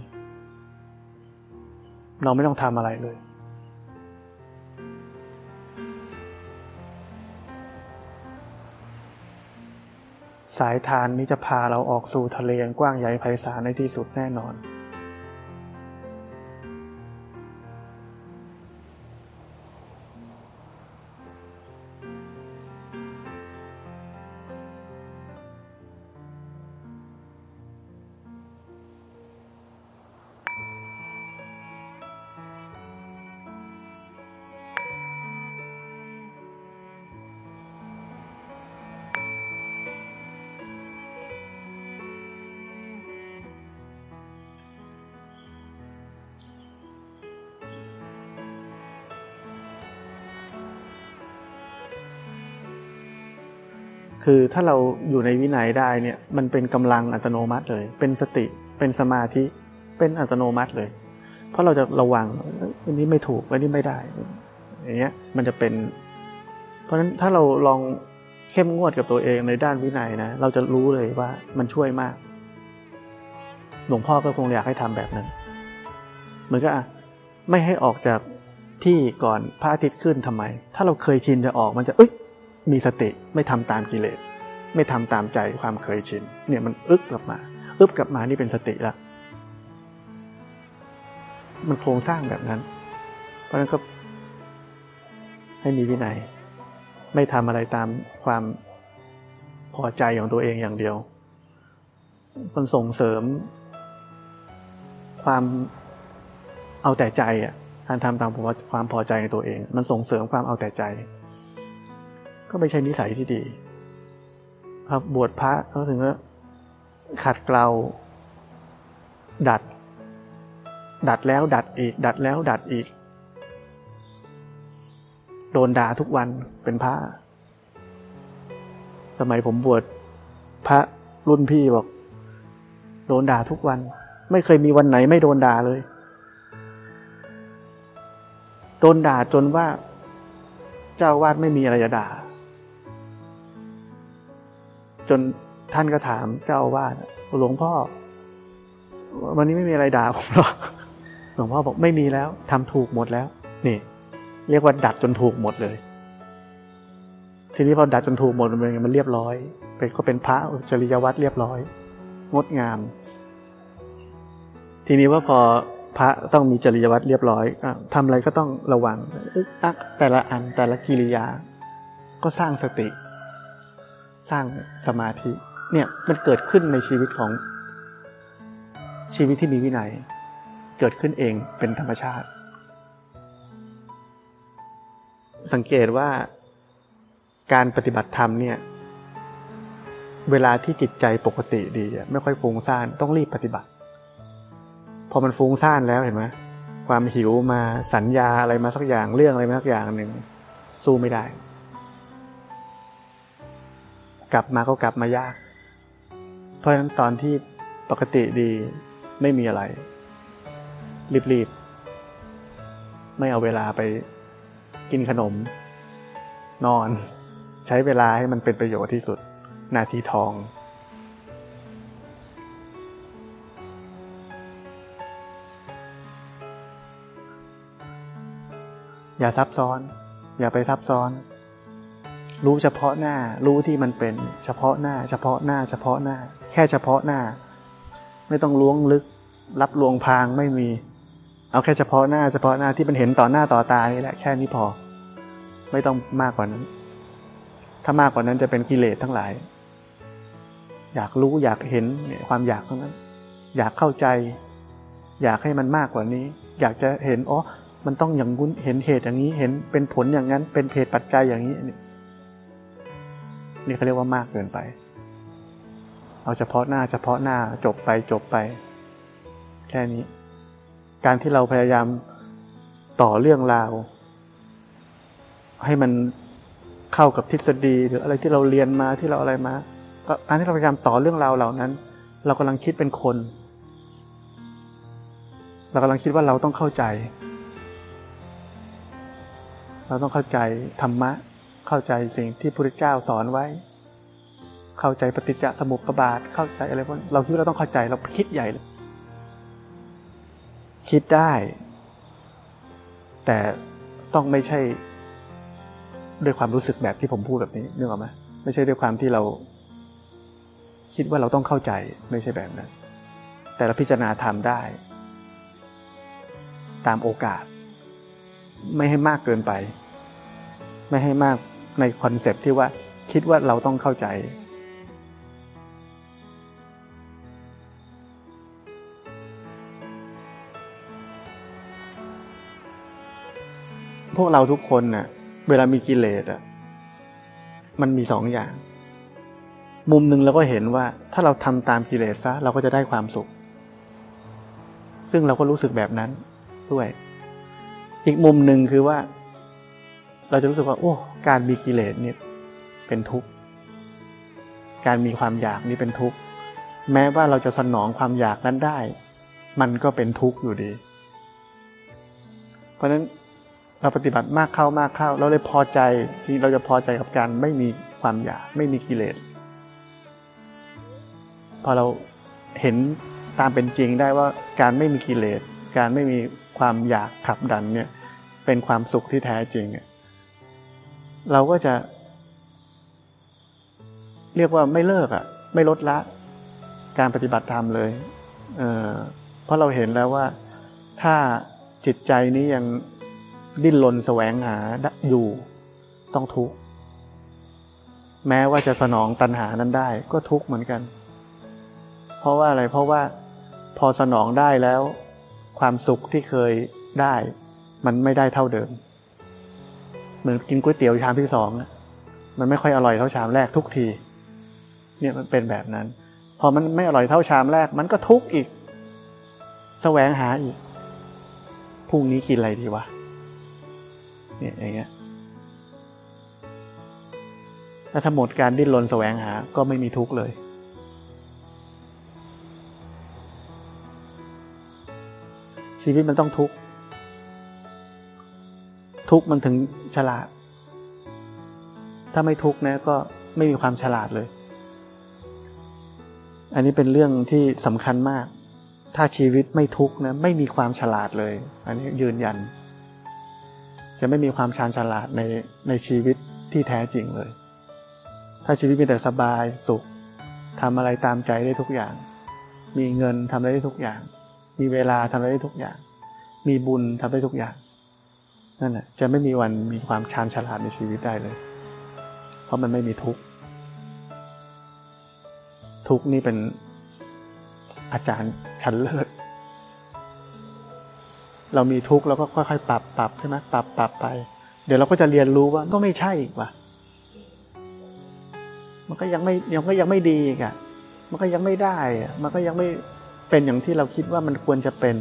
เราไม่ต้องทำอะไรเลย สายทานนี้จะพาเราออกสู่ทะเลกว้างใหญ่ไพศาลในที่สุดแน่นอน คือถ้าเราอยู่ในวินัยได้เนี่ยมันเป็นกำลังอัตโนมัติเลย เป็นสติเป็นสมาธิเป็นอัตโนมัติเลย เพราะเราจะระวังอันนี้ไม่ถูกอันนี้ไม่ได้อย่างเงี้ยมันจะเป็น เพราะฉะนั้นถ้าเราลองเข้มงวดกับตัวเองในด้านวินัยนะเราจะรู้เลยว่ามันช่วยมาก หลวงพ่อก็คงอยากให้ทำแบบนั้นเหมือนกับไม่ให้ออกจากที่ก่อนพระอาทิตย์ขึ้นทำไม ถ้าเราเคยชินจะออกมันจะเอ้ย มีสติไม่ทำตามกิเลสไม่ทำตามใจความเคยชินเนี่ยมันอึกกลับมา อึบกลับมานี่เป็นสติละมันโครงสร้างแบบนั้น เพราะนั้นก็ให้มีวินัย ไม่ทำอะไรตามความพอใจของตัวเองอย่างเดียว มันส่งเสริม ความเอาแต่ใจอะการทำตามความพอใจในตัวเอง มันส่งเสริมความเอาแต่ใจ ก็ไม่ใช่นิสัยที่ดีครับบวชพระเขาถึงว่าขัดเกลาดัด ดัดแล้วดัดอีก ดัดแล้วดัดอีก โดนด่าทุกวันเป็นพระ สมัยผมบวชพระรุ่นพี่บอก โดนด่าทุกวัน ไม่เคยมีวันไหนไม่โดนด่าเลย โดนด่าจนว่า เจ้าวาดไม่มีอะไรจะด่า จนท่านก็ถามเจ้าวาดหลวงพ่อ วันนี้ไม่มีอะไรด่าผมหรอกหลวงพ่อบอกไม่มีแล้วทำถูกหมดแล้ว นี่ เรียกว่าดัดจนถูกหมดเลย ทีนี้พอดัดจนถูกหมดมันมันเรียบร้อย เป็นก็เป็นพระจริยวัตรเรียบร้อย งดงาม ทีนี้ว่าพอพระต้องมีจริยวัตรเรียบร้อยอทำอะไรก็ต้องระวังอึกอักแต่ละอันแต่ละกิริยา ก็สร้างสติ สร้างสมาธิเนี่ยมันเกิดขึ้นในชีวิตของชีวิตที่มีวินัย เกิดขึ้นเองเป็นธรรมชาติ สังเกตว่าการปฏิบัติธรรมเนี่ยเวลาที่จิตใจปกติดีไม่ค่อยฟุ้งซ่านต้องรีบปฏิบัติ พอมันฟุ้งซ่านแล้วเห็นไหมความหิวมาสัญญาอะไรมาสักอย่างเรื่องอะไรมาสักอย่างหนึ่งสู้ไม่ได้ กลับมาก็กลับมายาก เพราะฉะนั้นตอนที่ปกติดีไม่มีอะไร รีบๆ ไม่เอาเวลาไปกินขนม นอน ใช้เวลาให้มันเป็นประโยชน์ที่สุด นาทีทอง อย่าซับซ้อน อย่าไปซับซ้อน รู้เฉพาะหน้า รู้ที่มันเป็นเฉพาะหน้า เฉพาะหน้า เฉพาะหน้า แค่เฉพาะหน้า ไม่ต้องล้วงลึก รับลวงพางไม่มี เอาแค่เฉพาะหน้า เฉพาะหน้าที่มันเห็นต่อหน้าต่อตานี่แหละแค่นี้พอ ไม่ต้องมากกว่านั้น ถ้ามากกว่านั้นจะเป็นกิเลสทั้งหลาย อยากรู้อยากเห็นเนี่ยความอยากทั้งนั้น อยากเข้าใจ อยากให้มันมากกว่านี้ อยากจะเห็นอ๋อมันต้องอย่างงุ้นเห็นเหตุอย่างนี้เห็นเป็นผลอย่างนั้น เป็นเหตุปัจจัยอย่างนี้ นี่เขาเรียกว่ามากเกินไป เอาเฉพาะหน้าเฉพาะหน้าจบไปจบไป แค่นี้ การที่เราพยายามต่อเรื่องราว ให้มันเข้ากับทฤษฎีหรืออะไรที่เราเรียนมาที่เราอะไรมาการที่เราพยายามต่อเรื่องราวเหล่านั้น เรากำลังคิดเป็นคน เรากำลังคิดว่าเราต้องเข้าใจ เราต้องเข้าใจธรรมะ เข้าใจสิ่งที่พระพุทธเจ้าสอนไว้ เข้าใจปฏิจจสมุปบาท เข้าใจอะไรพวกเราคิดว่าเราต้องเข้าใจเราคิดใหญ่เลยคิดได้ แต่ต้องไม่ใช่ด้วยความรู้สึกแบบที่ผมพูดแบบนี้นึกออกไหมไม่ใช่ด้วยความที่เรา คิดว่าเราต้องเข้าใจไม่ใช่แบบนั้น แต่เราพิจารณาทำได้ ตามโอกาส ไม่ให้มากเกินไป ไม่ให้มาก ในคอนเซปที่ว่าคิดว่าเราต้องเข้าใจ พวกเราทุกคนน่ะเวลามีกิเลสอะมันมีสองอย่าง มุมหนึ่งเราก็เห็นว่าถ้าเราทำตามกิเลสซะเราก็จะได้ความสุข ซึ่งเราก็รู้สึกแบบนั้นด้วย อีกมุมหนึ่งคือว่า เราจะรู้สึกว่า โอ้ การมีกิเลสเนี่ยเป็นทุกข์ การมีความอยากนี้เป็นทุกข์ แม้ว่าเราจะสนองความอยากนั้นได้ มันก็เป็นทุกข์อยู่ดี เพราะฉะนั้นเราปฏิบัติมากเข้ามากเข้า เราเลยพอใจที่เราจะพอใจกับการไม่มีความอยากไม่มีกิเลส พอเราเห็นตามเป็นจริงได้ว่าการไม่มีกิเลส การไม่มีความอยากขับดันเนี่ยเป็นความสุขที่แท้จริงเเราก็จะ เรียกว่าไม่เลิกอะ ไม่ลดละ การปฏิบัติธรรมเลยเเพราะเราเห็นแล้วว่าถ้าจิตใจนี้ยังดิ้นรนแสวงหาอยู่ต้องทุกข์แม้ว่าจะสนองตัณหานั้นได้ ก็ทุกข์เหมือนกัน เพราะว่าอะไรเพราะว่าพอสนองได้แล้ว ความสุขที่เคยได้ มันไม่ได้เท่าเดิม เหมือนกินก๋วยเตี๋ยวชามที่สองมันไม่ค่อยอร่อยเท่าชามแรกทุกที เนี่ยมันเป็นแบบนั้น พอมันไม่อร่อยเท่าชามแรก มันก็ทุกข์อีกแสวงหาอีกพรุ่งนี้กินอะไรดีวะเนี่ยอย่างเงี้ยถ้าทั้งหมดการดิ้นรนแสวงหาก็ไม่มีทุกข์เลยชีวิตมันต้องทุกข์ ทุกมันถึงฉลาด ถ้าไม่ทุกนะก็ไม่มีความฉลาดเลย อันนี้เป็นเรื่องที่สำคัญมาก ถ้าชีวิตไม่ทุกนะไม่มีความฉลาดเลย อันนี้ยืนยัน จะไม่มีความชาญฉลาดในในชีวิตที่แท้จริงเลย ถ้าชีวิตมีแต่สบายสุขทำอะไรตามใจได้ทุกอย่าง มีเงินทำได้ทุกอย่าง มีเวลาทำได้ทุกอย่าง มีบุญทำได้ทุกอย่าง นั่นแหละจะไม่มีวันมีความชาญฉลาดในชีวิตได้เลย เพราะมันไม่มีทุกข์ทุกข์นี่เป็นอาจารย์ชั้นเลิศเรามีทุกข์เราก็ค่อยๆปรับปรับใช่ไหมปรับปรับไป เดี๋ยวเราก็จะเรียนรู้ว่าก็ไม่ใช่อีกว่ะมันก็ยังไม่ยังก็ยังไม่ดีอีกอะ มันก็ยังไม่ได้อะมันก็ยังไม่เป็นอย่างที่เราคิดว่ามันควรจะเป็น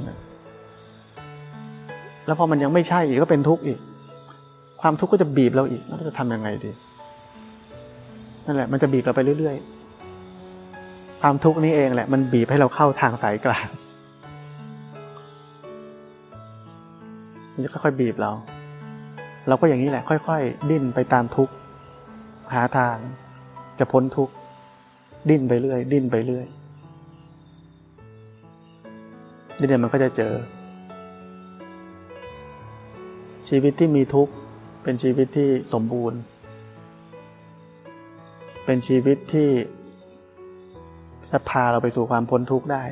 แล้วพอมันยังไม่ใช่อีกก็เป็นทุกข์อีก ความทุกข์ก็จะบีบเราอีกแล้วจะทํำยังไงดีนั่นแหละมันจะบีบเราไปเรื่อยๆ ความทุกข์นี้เองแหละมันบีบให้เราเข้าทางสายกลางมันจะค่อยๆบีบเรา เราก็อย่างนี้แหละ ค่อย ๆ ดิ้นไปตามทุกข์หาทาง จะพ้นทุกข์ดิ้นไปเรื่อย ดิ้นไปเรื่อยเดี๋ยวมันก็จะเจอ ชีวิตที่มีทุกข์เป็นชีวิตที่สมบูรณ์ เป็นชีวิตที่จะพาเราไปสู่ความพ้นทุกข์ได้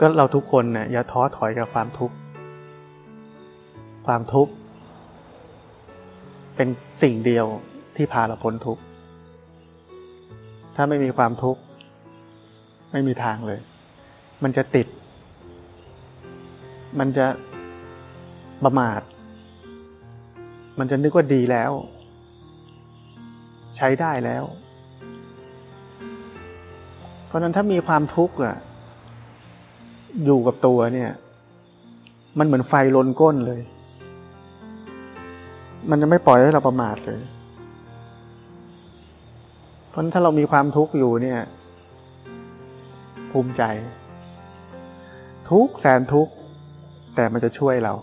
ก็เราทุกคนเนี่ยอย่าท้อถอยกับความทุกข์ ความทุกข์ เป็นสิ่งเดียวที่พาเราพ้นทุกข์ ถ้าไม่มีความทุกข์ ไม่มีทางเลย มันจะติด มันจะประมาท มันจะนึกว่าดีแล้ว ใช้ได้แล้ว เพราะนั้นถ้ามีความทุกข์อะอยู่กับตัวเนี่ย มันเหมือนไฟลนก้นเลย มันจะไม่ปล่อยให้เราประมาทเลย เพราะถ้าเรามีความทุกข์อยู่เนี่ย ภูมิใจ ทุกแสนทุก แต่มันจะช่วยเรา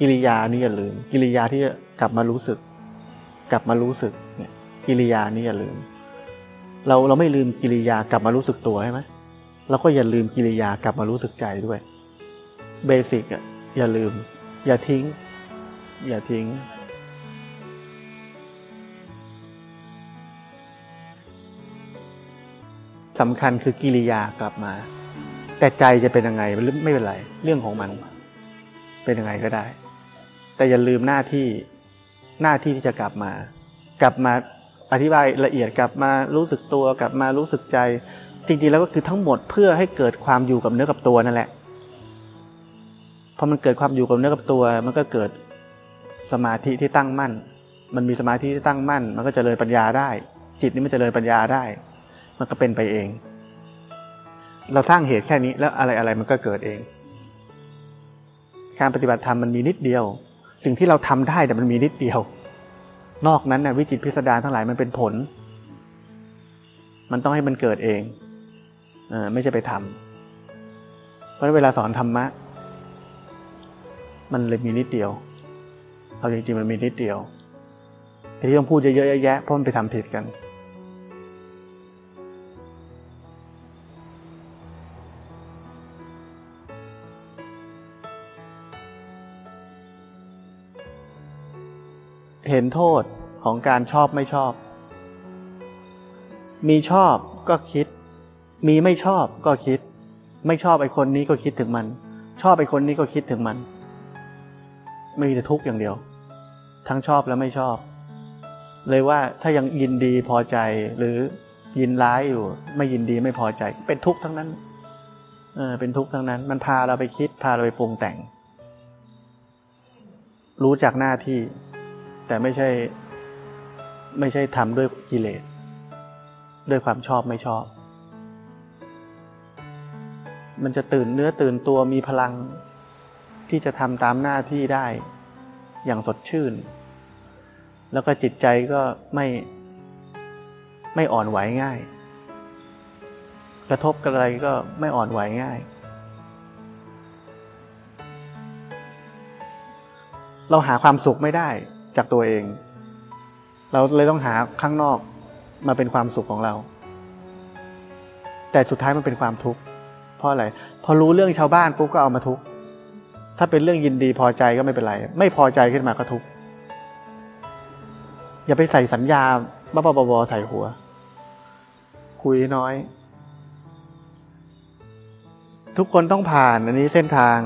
กิริยานี่อย่าลืม กิริยาที่จะกลับมารู้สึก กลับมารู้สึกเนี่ยกิริยานี่อย่าลืม เราเราไม่ลืมกิริยากลับมารู้สึกตัวใช่ไหมเราก็อย่าลืมกิริยากลับมารู้สึกใจด้วยเบสิกอะอย่าลืม อย่าทิ้ง อย่าทิ้ง สำคัญคือกิริยากลับมา แต่ใจจะเป็นยังไงไม่เป็นไรเรื่องของมัน เป็นยังไงก็ได้ แต่อย่าลืมหน้าที่หน้าที่ที่จะกลับมา กลับมาอธิบายละเอียดกลับมารู้สึกตัวกลับมารู้สึกใจ จริงๆแล้วก็คือทั้งหมดเพื่อให้เกิดความอยู่กับเนื้อกับตัวนั่นแหละพอมันเกิดความอยู่กับเนื้อกับตัว มันก็เกิดสมาธิที่ตั้งมั่น มันมีสมาธิที่ตั้งมั่น มันก็จเจริญปัญญาได้ จิตนี้มันจเจริญปัญญาได้ มันก็เป็นไปเอง เราสร้างเหตุแค่นี้แล้วอะไรอะไรมันก็เกิดเอง การปฏิบัติธรรมมันมีนิดเดียว สิ่งที่เราทำได้แต่มันมีนิดเดียว นอกนั้นนะวิจิตพิสดารทั้งหลายมันเป็นผล มันต้องให้มันเกิดเองเออไม่ใช่ไปทำเพราะเวลาสอนธรรมะ มันเลยมีนิดเดียวเอาจริงๆมันมีนิดเดียวที่ต้องพูดเยอะๆแยะเพราะมันไปทำผิดกัน เห็นโทษของการชอบไม่ชอบ มีชอบก็คิด มีไม่ชอบก็คิด ไม่ชอบไอ้คนนี้ก็คิดถึงมัน ชอบไอ้คนนี้ก็คิดถึงมัน ไม่มีแต่ทุกข์อย่างเดียว ทั้งชอบและไม่ชอบ เลยว่าถ้ายังยินดีพอใจหรือยินร้ายอยู่ ไม่ยินดีไม่พอใจ เป็นทุกข์ทั้งนั้นเออเป็นทุกข์ทั้งนั้น มันพาเราไปคิดพาเราไปปรุงแต่ง รู้จากหน้าที่ แต่ไม่ใช่ไม่ใช่ทำด้วยกิเลสด้วยความชอบไม่ชอบ มันจะตื่นเนื้อตื่นตัวมีพลังที่จะทำตามหน้าที่ได้อย่างสดชื่น แล้วก็จิตใจก็ไม่ไม่อ่อนไหวง่าย กระทบกับอะไรก็ไม่อ่อนไหวง่าย เราหาความสุขไม่ได้ จากตัวเอง เราเลยต้องหาข้างนอกมาเป็นความสุขของเรา แต่สุดท้ายมันเป็นความทุกข์เพราะอะไรพอรู้เรื่องชาวบ้านปุ๊บก็เอามาทุกข์ถ้าเป็นเรื่องยินดีพอใจก็ไม่เป็นไร ไม่พอใจขึ้นมาก็ทุกข์อย่าไปใส่สัญญาบ้าบอใส่หัว คุยน้อย ทุกคนต้องผ่านอันนี้เส้นทาง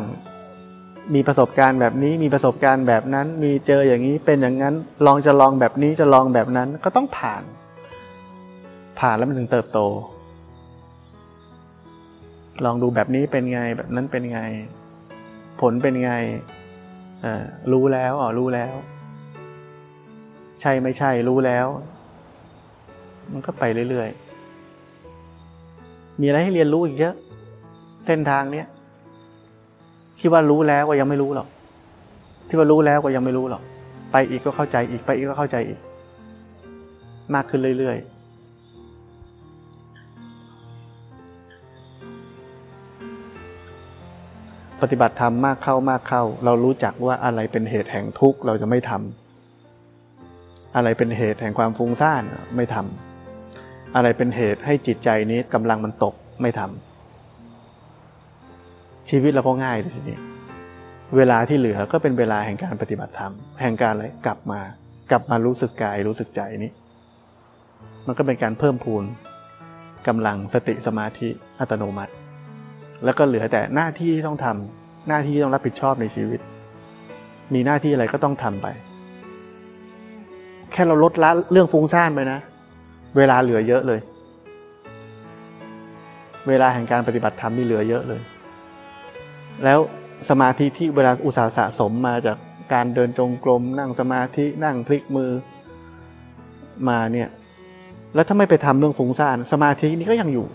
มีประสบการณ์แบบนี้ มีประสบการณ์แบบนั้น มีเจออย่างนี้เป็นอย่างนั้น ลองจะลองแบบนี้จะลองแบบนั้นก็ต้องผ่าน ผ่านแล้วมันถึงเติบโต ลองดูแบบนี้เป็นไงแบบนั้นเป็นไง ผลเป็นไงรู้แล้วอ๋อรู้แล้ว ใช่ไม่ใช่รู้แล้ว มันก็ไปเรื่อยๆ มีอะไรให้เรียนรู้อีกเยอะ เส้นทางเนี้ย ที่ว่ารู้แล้วก็ยังไม่รู้หรอก ที่ว่ารู้แล้วก็ยังไม่รู้หรอก ไปอีกก็เข้าใจอีกไปอีกก็เข้าใจอีก มากขึ้นเรื่อย ๆ ปฏิบัติธรรมมากเข้ามากเข้า เรารู้จักว่าอะไรเป็นเหตุแห่งทุกข์เราจะไม่ทำอะไรเป็นเหตุแห่งความฟุ้งซ่านไม่ทำอะไรเป็นเหตุให้จิตใจนี้กำลังมันตกไม่ทำ ชีวิตเราก็ง่ายเลยทีนี้เวลาที่เหลือก็เป็นเวลาแห่งการปฏิบัติธรรม แห่งการอะไรกลับมา กลับมารู้สึกกายรู้สึกใจนี้ มันก็เป็นการเพิ่มพูนกำลังสติสมาธิอัตโนมัติ แล้วก็เหลือแต่หน้าที่ที่ต้องทำหน้าที่ที่ต้องรับผิดชอบในชีวิต มีหน้าที่อะไรก็ต้องทำไป แค่เราลดละเรื่องฟุ้งซ่านไปนะ เวลาเหลือเยอะเลย เวลาแห่งการปฏิบัติธรรมมีเหลือเยอะเลย แล้วสมาธิที่เวลาอุตสาห์สะสมมาจากการเดินจงกรมนั่งสมาธินั่งพลิกมือมาเนี่ย แล้วถ้าไม่ไปทำเรื่องฟุ้งซ่านสมาธินี้ก็ยังอยู่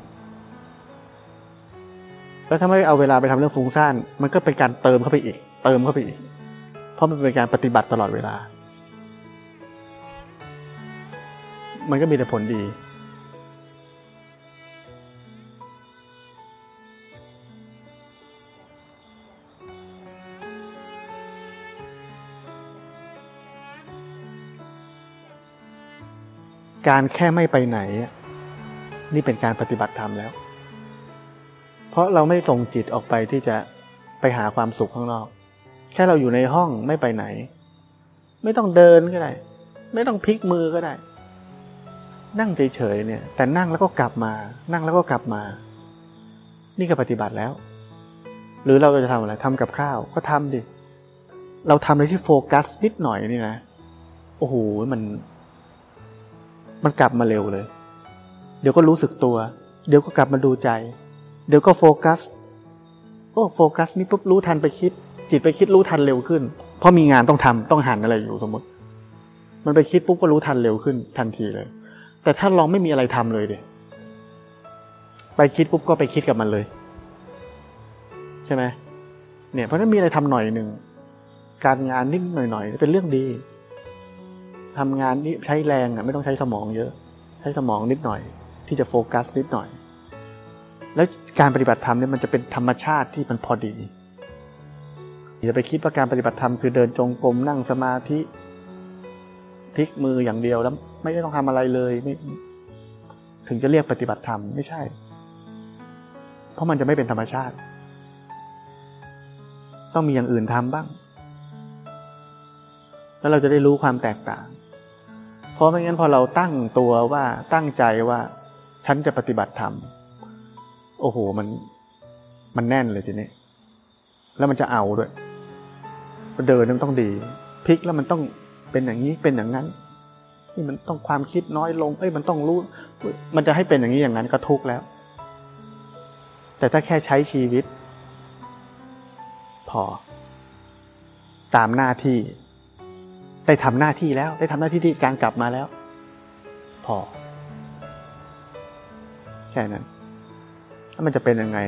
แล้วถ้าไม่เอาเวลาไปทำเรื่องฟุ้งซ่านมันก็เป็นการเติมเข้าไปอีก เติมเข้าไปอีก เพราะมันเป็นการปฏิบัติตลอดเวลา มันก็มีแต่ผลดี การแค่ไม่ไปไหน นี่เป็นการปฏิบัติธรรมแล้ว เพราะเราไม่ส่งจิตออกไปที่จะไปหาความสุขข้างนอก แค่เราอยู่ในห้องไม่ไปไหน ไม่ต้องเดินก็ได้ ไม่ต้องพลิกมือก็ได้ นั่งเฉยๆเนี่ย แต่นั่งแล้วก็กลับมา นั่งแล้วก็กลับมา นี่ก็ปฏิบัติแล้ว หรือเราจะทำอะไรทำกับข้าวก็ทำดิเราทำอะไรที่โฟกัสนิดหน่อยนี่นะโอ้โหมัน มันกลับมาเร็วเลย เดี๋ยวก็รู้สึกตัว เดี๋ยวก็กลับมาดูใจ เดี๋ยวก็โฟกัส โอ้โฟกัสนี่ปุ๊บรู้ทันไปคิด จิตไปคิดรู้ทันเร็วขึ้น เพราะมีงานต้องทำต้องหันอะไรอยู่สมมติ มันไปคิดปุ๊บก็รู้ทันเร็วขึ้นทันทีเลย แต่ถ้าลองไม่มีอะไรทำเลยเดี๋ยไปคิดปุ๊บก็ไปคิดกับมันเลย ใช่ไหมเนี่ยเพราะนั้นมีอะไรทำหน่อยหนึ่งการงานนิดหน่อยๆเป็นเรื่องดี ทำงานนี้ใช้แรงอะไม่ต้องใช้สมองเยอะ ใช้สมองนิดหน่อย ที่จะโฟกัสนิดหน่อย แล้วการปฏิบัติธรรมเนี่ยมันจะเป็นธรรมชาติที่มันพอดีอย่าไปคิดว่าการปฏิบัติธรรมคือเดินจงกรมนั่งสมาธิพลิกมืออย่างเดียวแล้วไม่ได้ต้องทำอะไรเลยไม่ถึงจะเรียกปฏิบัติธรรมไม่ใช่ เพราะมันจะไม่เป็นธรรมชาติ ต้องมีอย่างอื่นทำบ้าง แล้วเราจะได้รู้ความแตกต่าง ราะไม่งั้นพอเราตั้งตัวว่าตั้งใจว่า ฉันจะปฏิบัติธรรม โอ้โหมันมันแน่นเลยทีนี้ แล้วมันจะเอาด้วย เดินมันต้องดีพลิกแล้วมันต้องเป็นอย่างนี้เป็นอย่างนั้น นี่มันต้องความคิดน้อยลง เอ้ยมันต้องรู้ มันจะให้เป็นอย่างนี้อย่างนั้นก็ทุกข์แล้ว แต่ถ้าแค่ใช้ชีวิต พอ ตามหน้าที่ ได้ทำหน้าที่แล้ว ได้ทำหน้าที่ที่การกลับมาแล้ว พอ แค่นั้นแล้วมันจะเป็นยังไง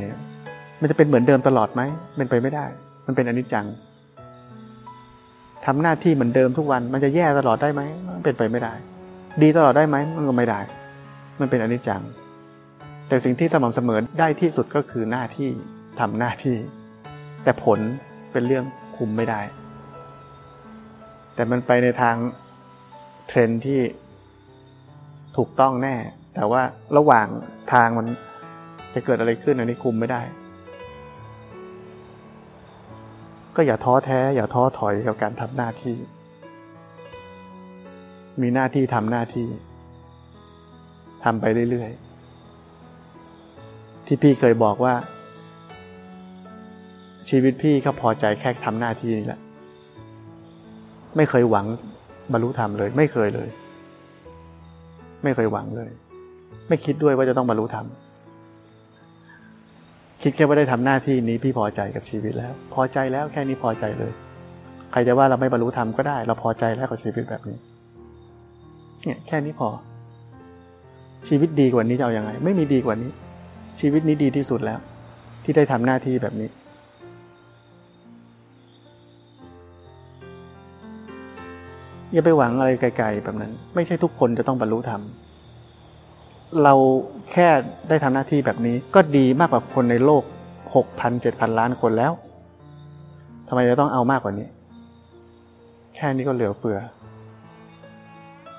มันจะเป็นเหมือนเดิมตลอดไหมเป็นไปไม่ได้ มันเป็นอนิจจังทำหน้าที่เหมือนเดิมทุกวัน มันจะแย่ตลอดได้ไหมมันเป็นไปไม่ได้ ดีตลอดได้ไหมมันก็ไม่ได้ มันเป็นอนิจจัง แต่สิ่งที่สม่ำเสมอได้ที่สุดก็คือหน้าที่ทำหน้าที่ แต่ผลเป็นเรื่องคุมไม่ได้ แต่มันไปในทางเทรนที่ถูกต้องแน่ แต่ว่าระหว่างทางมันจะเกิดอะไรขึ้นอันนี้คุมไม่ได้ ก็อย่าท้อแท้ อย่าท้อถอยกับการทำหน้าที่ มีหน้าที่ทำหน้าที่ทำไปเรื่อยๆ ที่พี่เคยบอกว่า ชีวิตพี่ก็พอใจแค่ทำหน้าที่นี่แหละ ไม่เคยหวังบรรลุธรรมเลย ไม่เคยเลย ไม่เคยหวังเลย ไม่คิดด้วยว่าจะต้องบรรลุธรรมคิดแค่ว่าได้ทำหน้าที่นี้พี่พอใจกับชีวิตแล้ว พอใจแล้วแค่นี้พอใจเลย ใครจะว่าเราไม่บรรลุธรรมก็ได้ เราพอใจแล้วกับชีวิตแบบนี้ เนี่ยแค่นี้พอ ชีวิตดีกว่านี้จะเอาอยัางไง ไม่มีดีกว่านี้ ชีวิตนี้ดีที่สุดแล้ว ที่ได้ทำหน้าที่แบบนี้ อย่าไปหวังอะไรไกลๆแบบนั้น ไม่ใช่ทุกคนจะต้องบรรลุธรรมเราแค่ได้ทำหน้าที่แบบนี้ ก็ดีมากกว่าคนในโลกหกพันเจ็ดพันล้านคนแล้วทำไมจะต้องเอามากกว่านี้ แค่นี้ก็เหลือเฟือ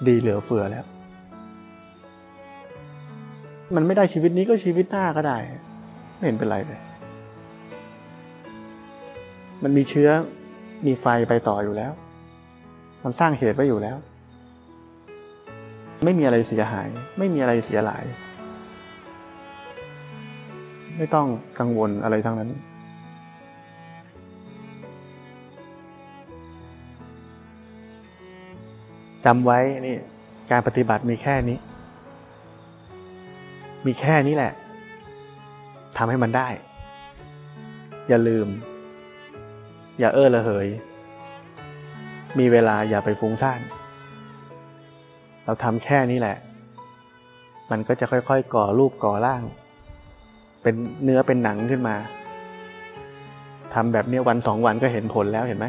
ดีเหลือเฟือแล้ว มันไม่ได้ชีวิตนี้ก็ชีวิตหน้าก็ได้ ไม่เห็นเป็นไรเลย มันมีเชื้อมีไฟไปต่ออยู่แล้ว มันสร้างเหตุไว้อยู่แล้ว ไม่มีอะไรเสียหาย ไม่มีอะไรเสียหลาย ไม่ต้องกังวลอะไรทั้งนั้น จำไว้นี่การปฏิบัติมีแค่นี้ มีแค่นี้แหละทำให้มันได้ อย่าลืม อย่าเอ้อละเหย มีเวลาอย่าไปฟุ้งซ่าน เราทำแค่นี้แหละ มันก็จะค่อยๆ ก่อรูปก่อร่าง เป็นเนื้อเป็นหนังขึ้นมาทำแบบนี้วันสองวันก็เห็นผลแล้วเห็นไหม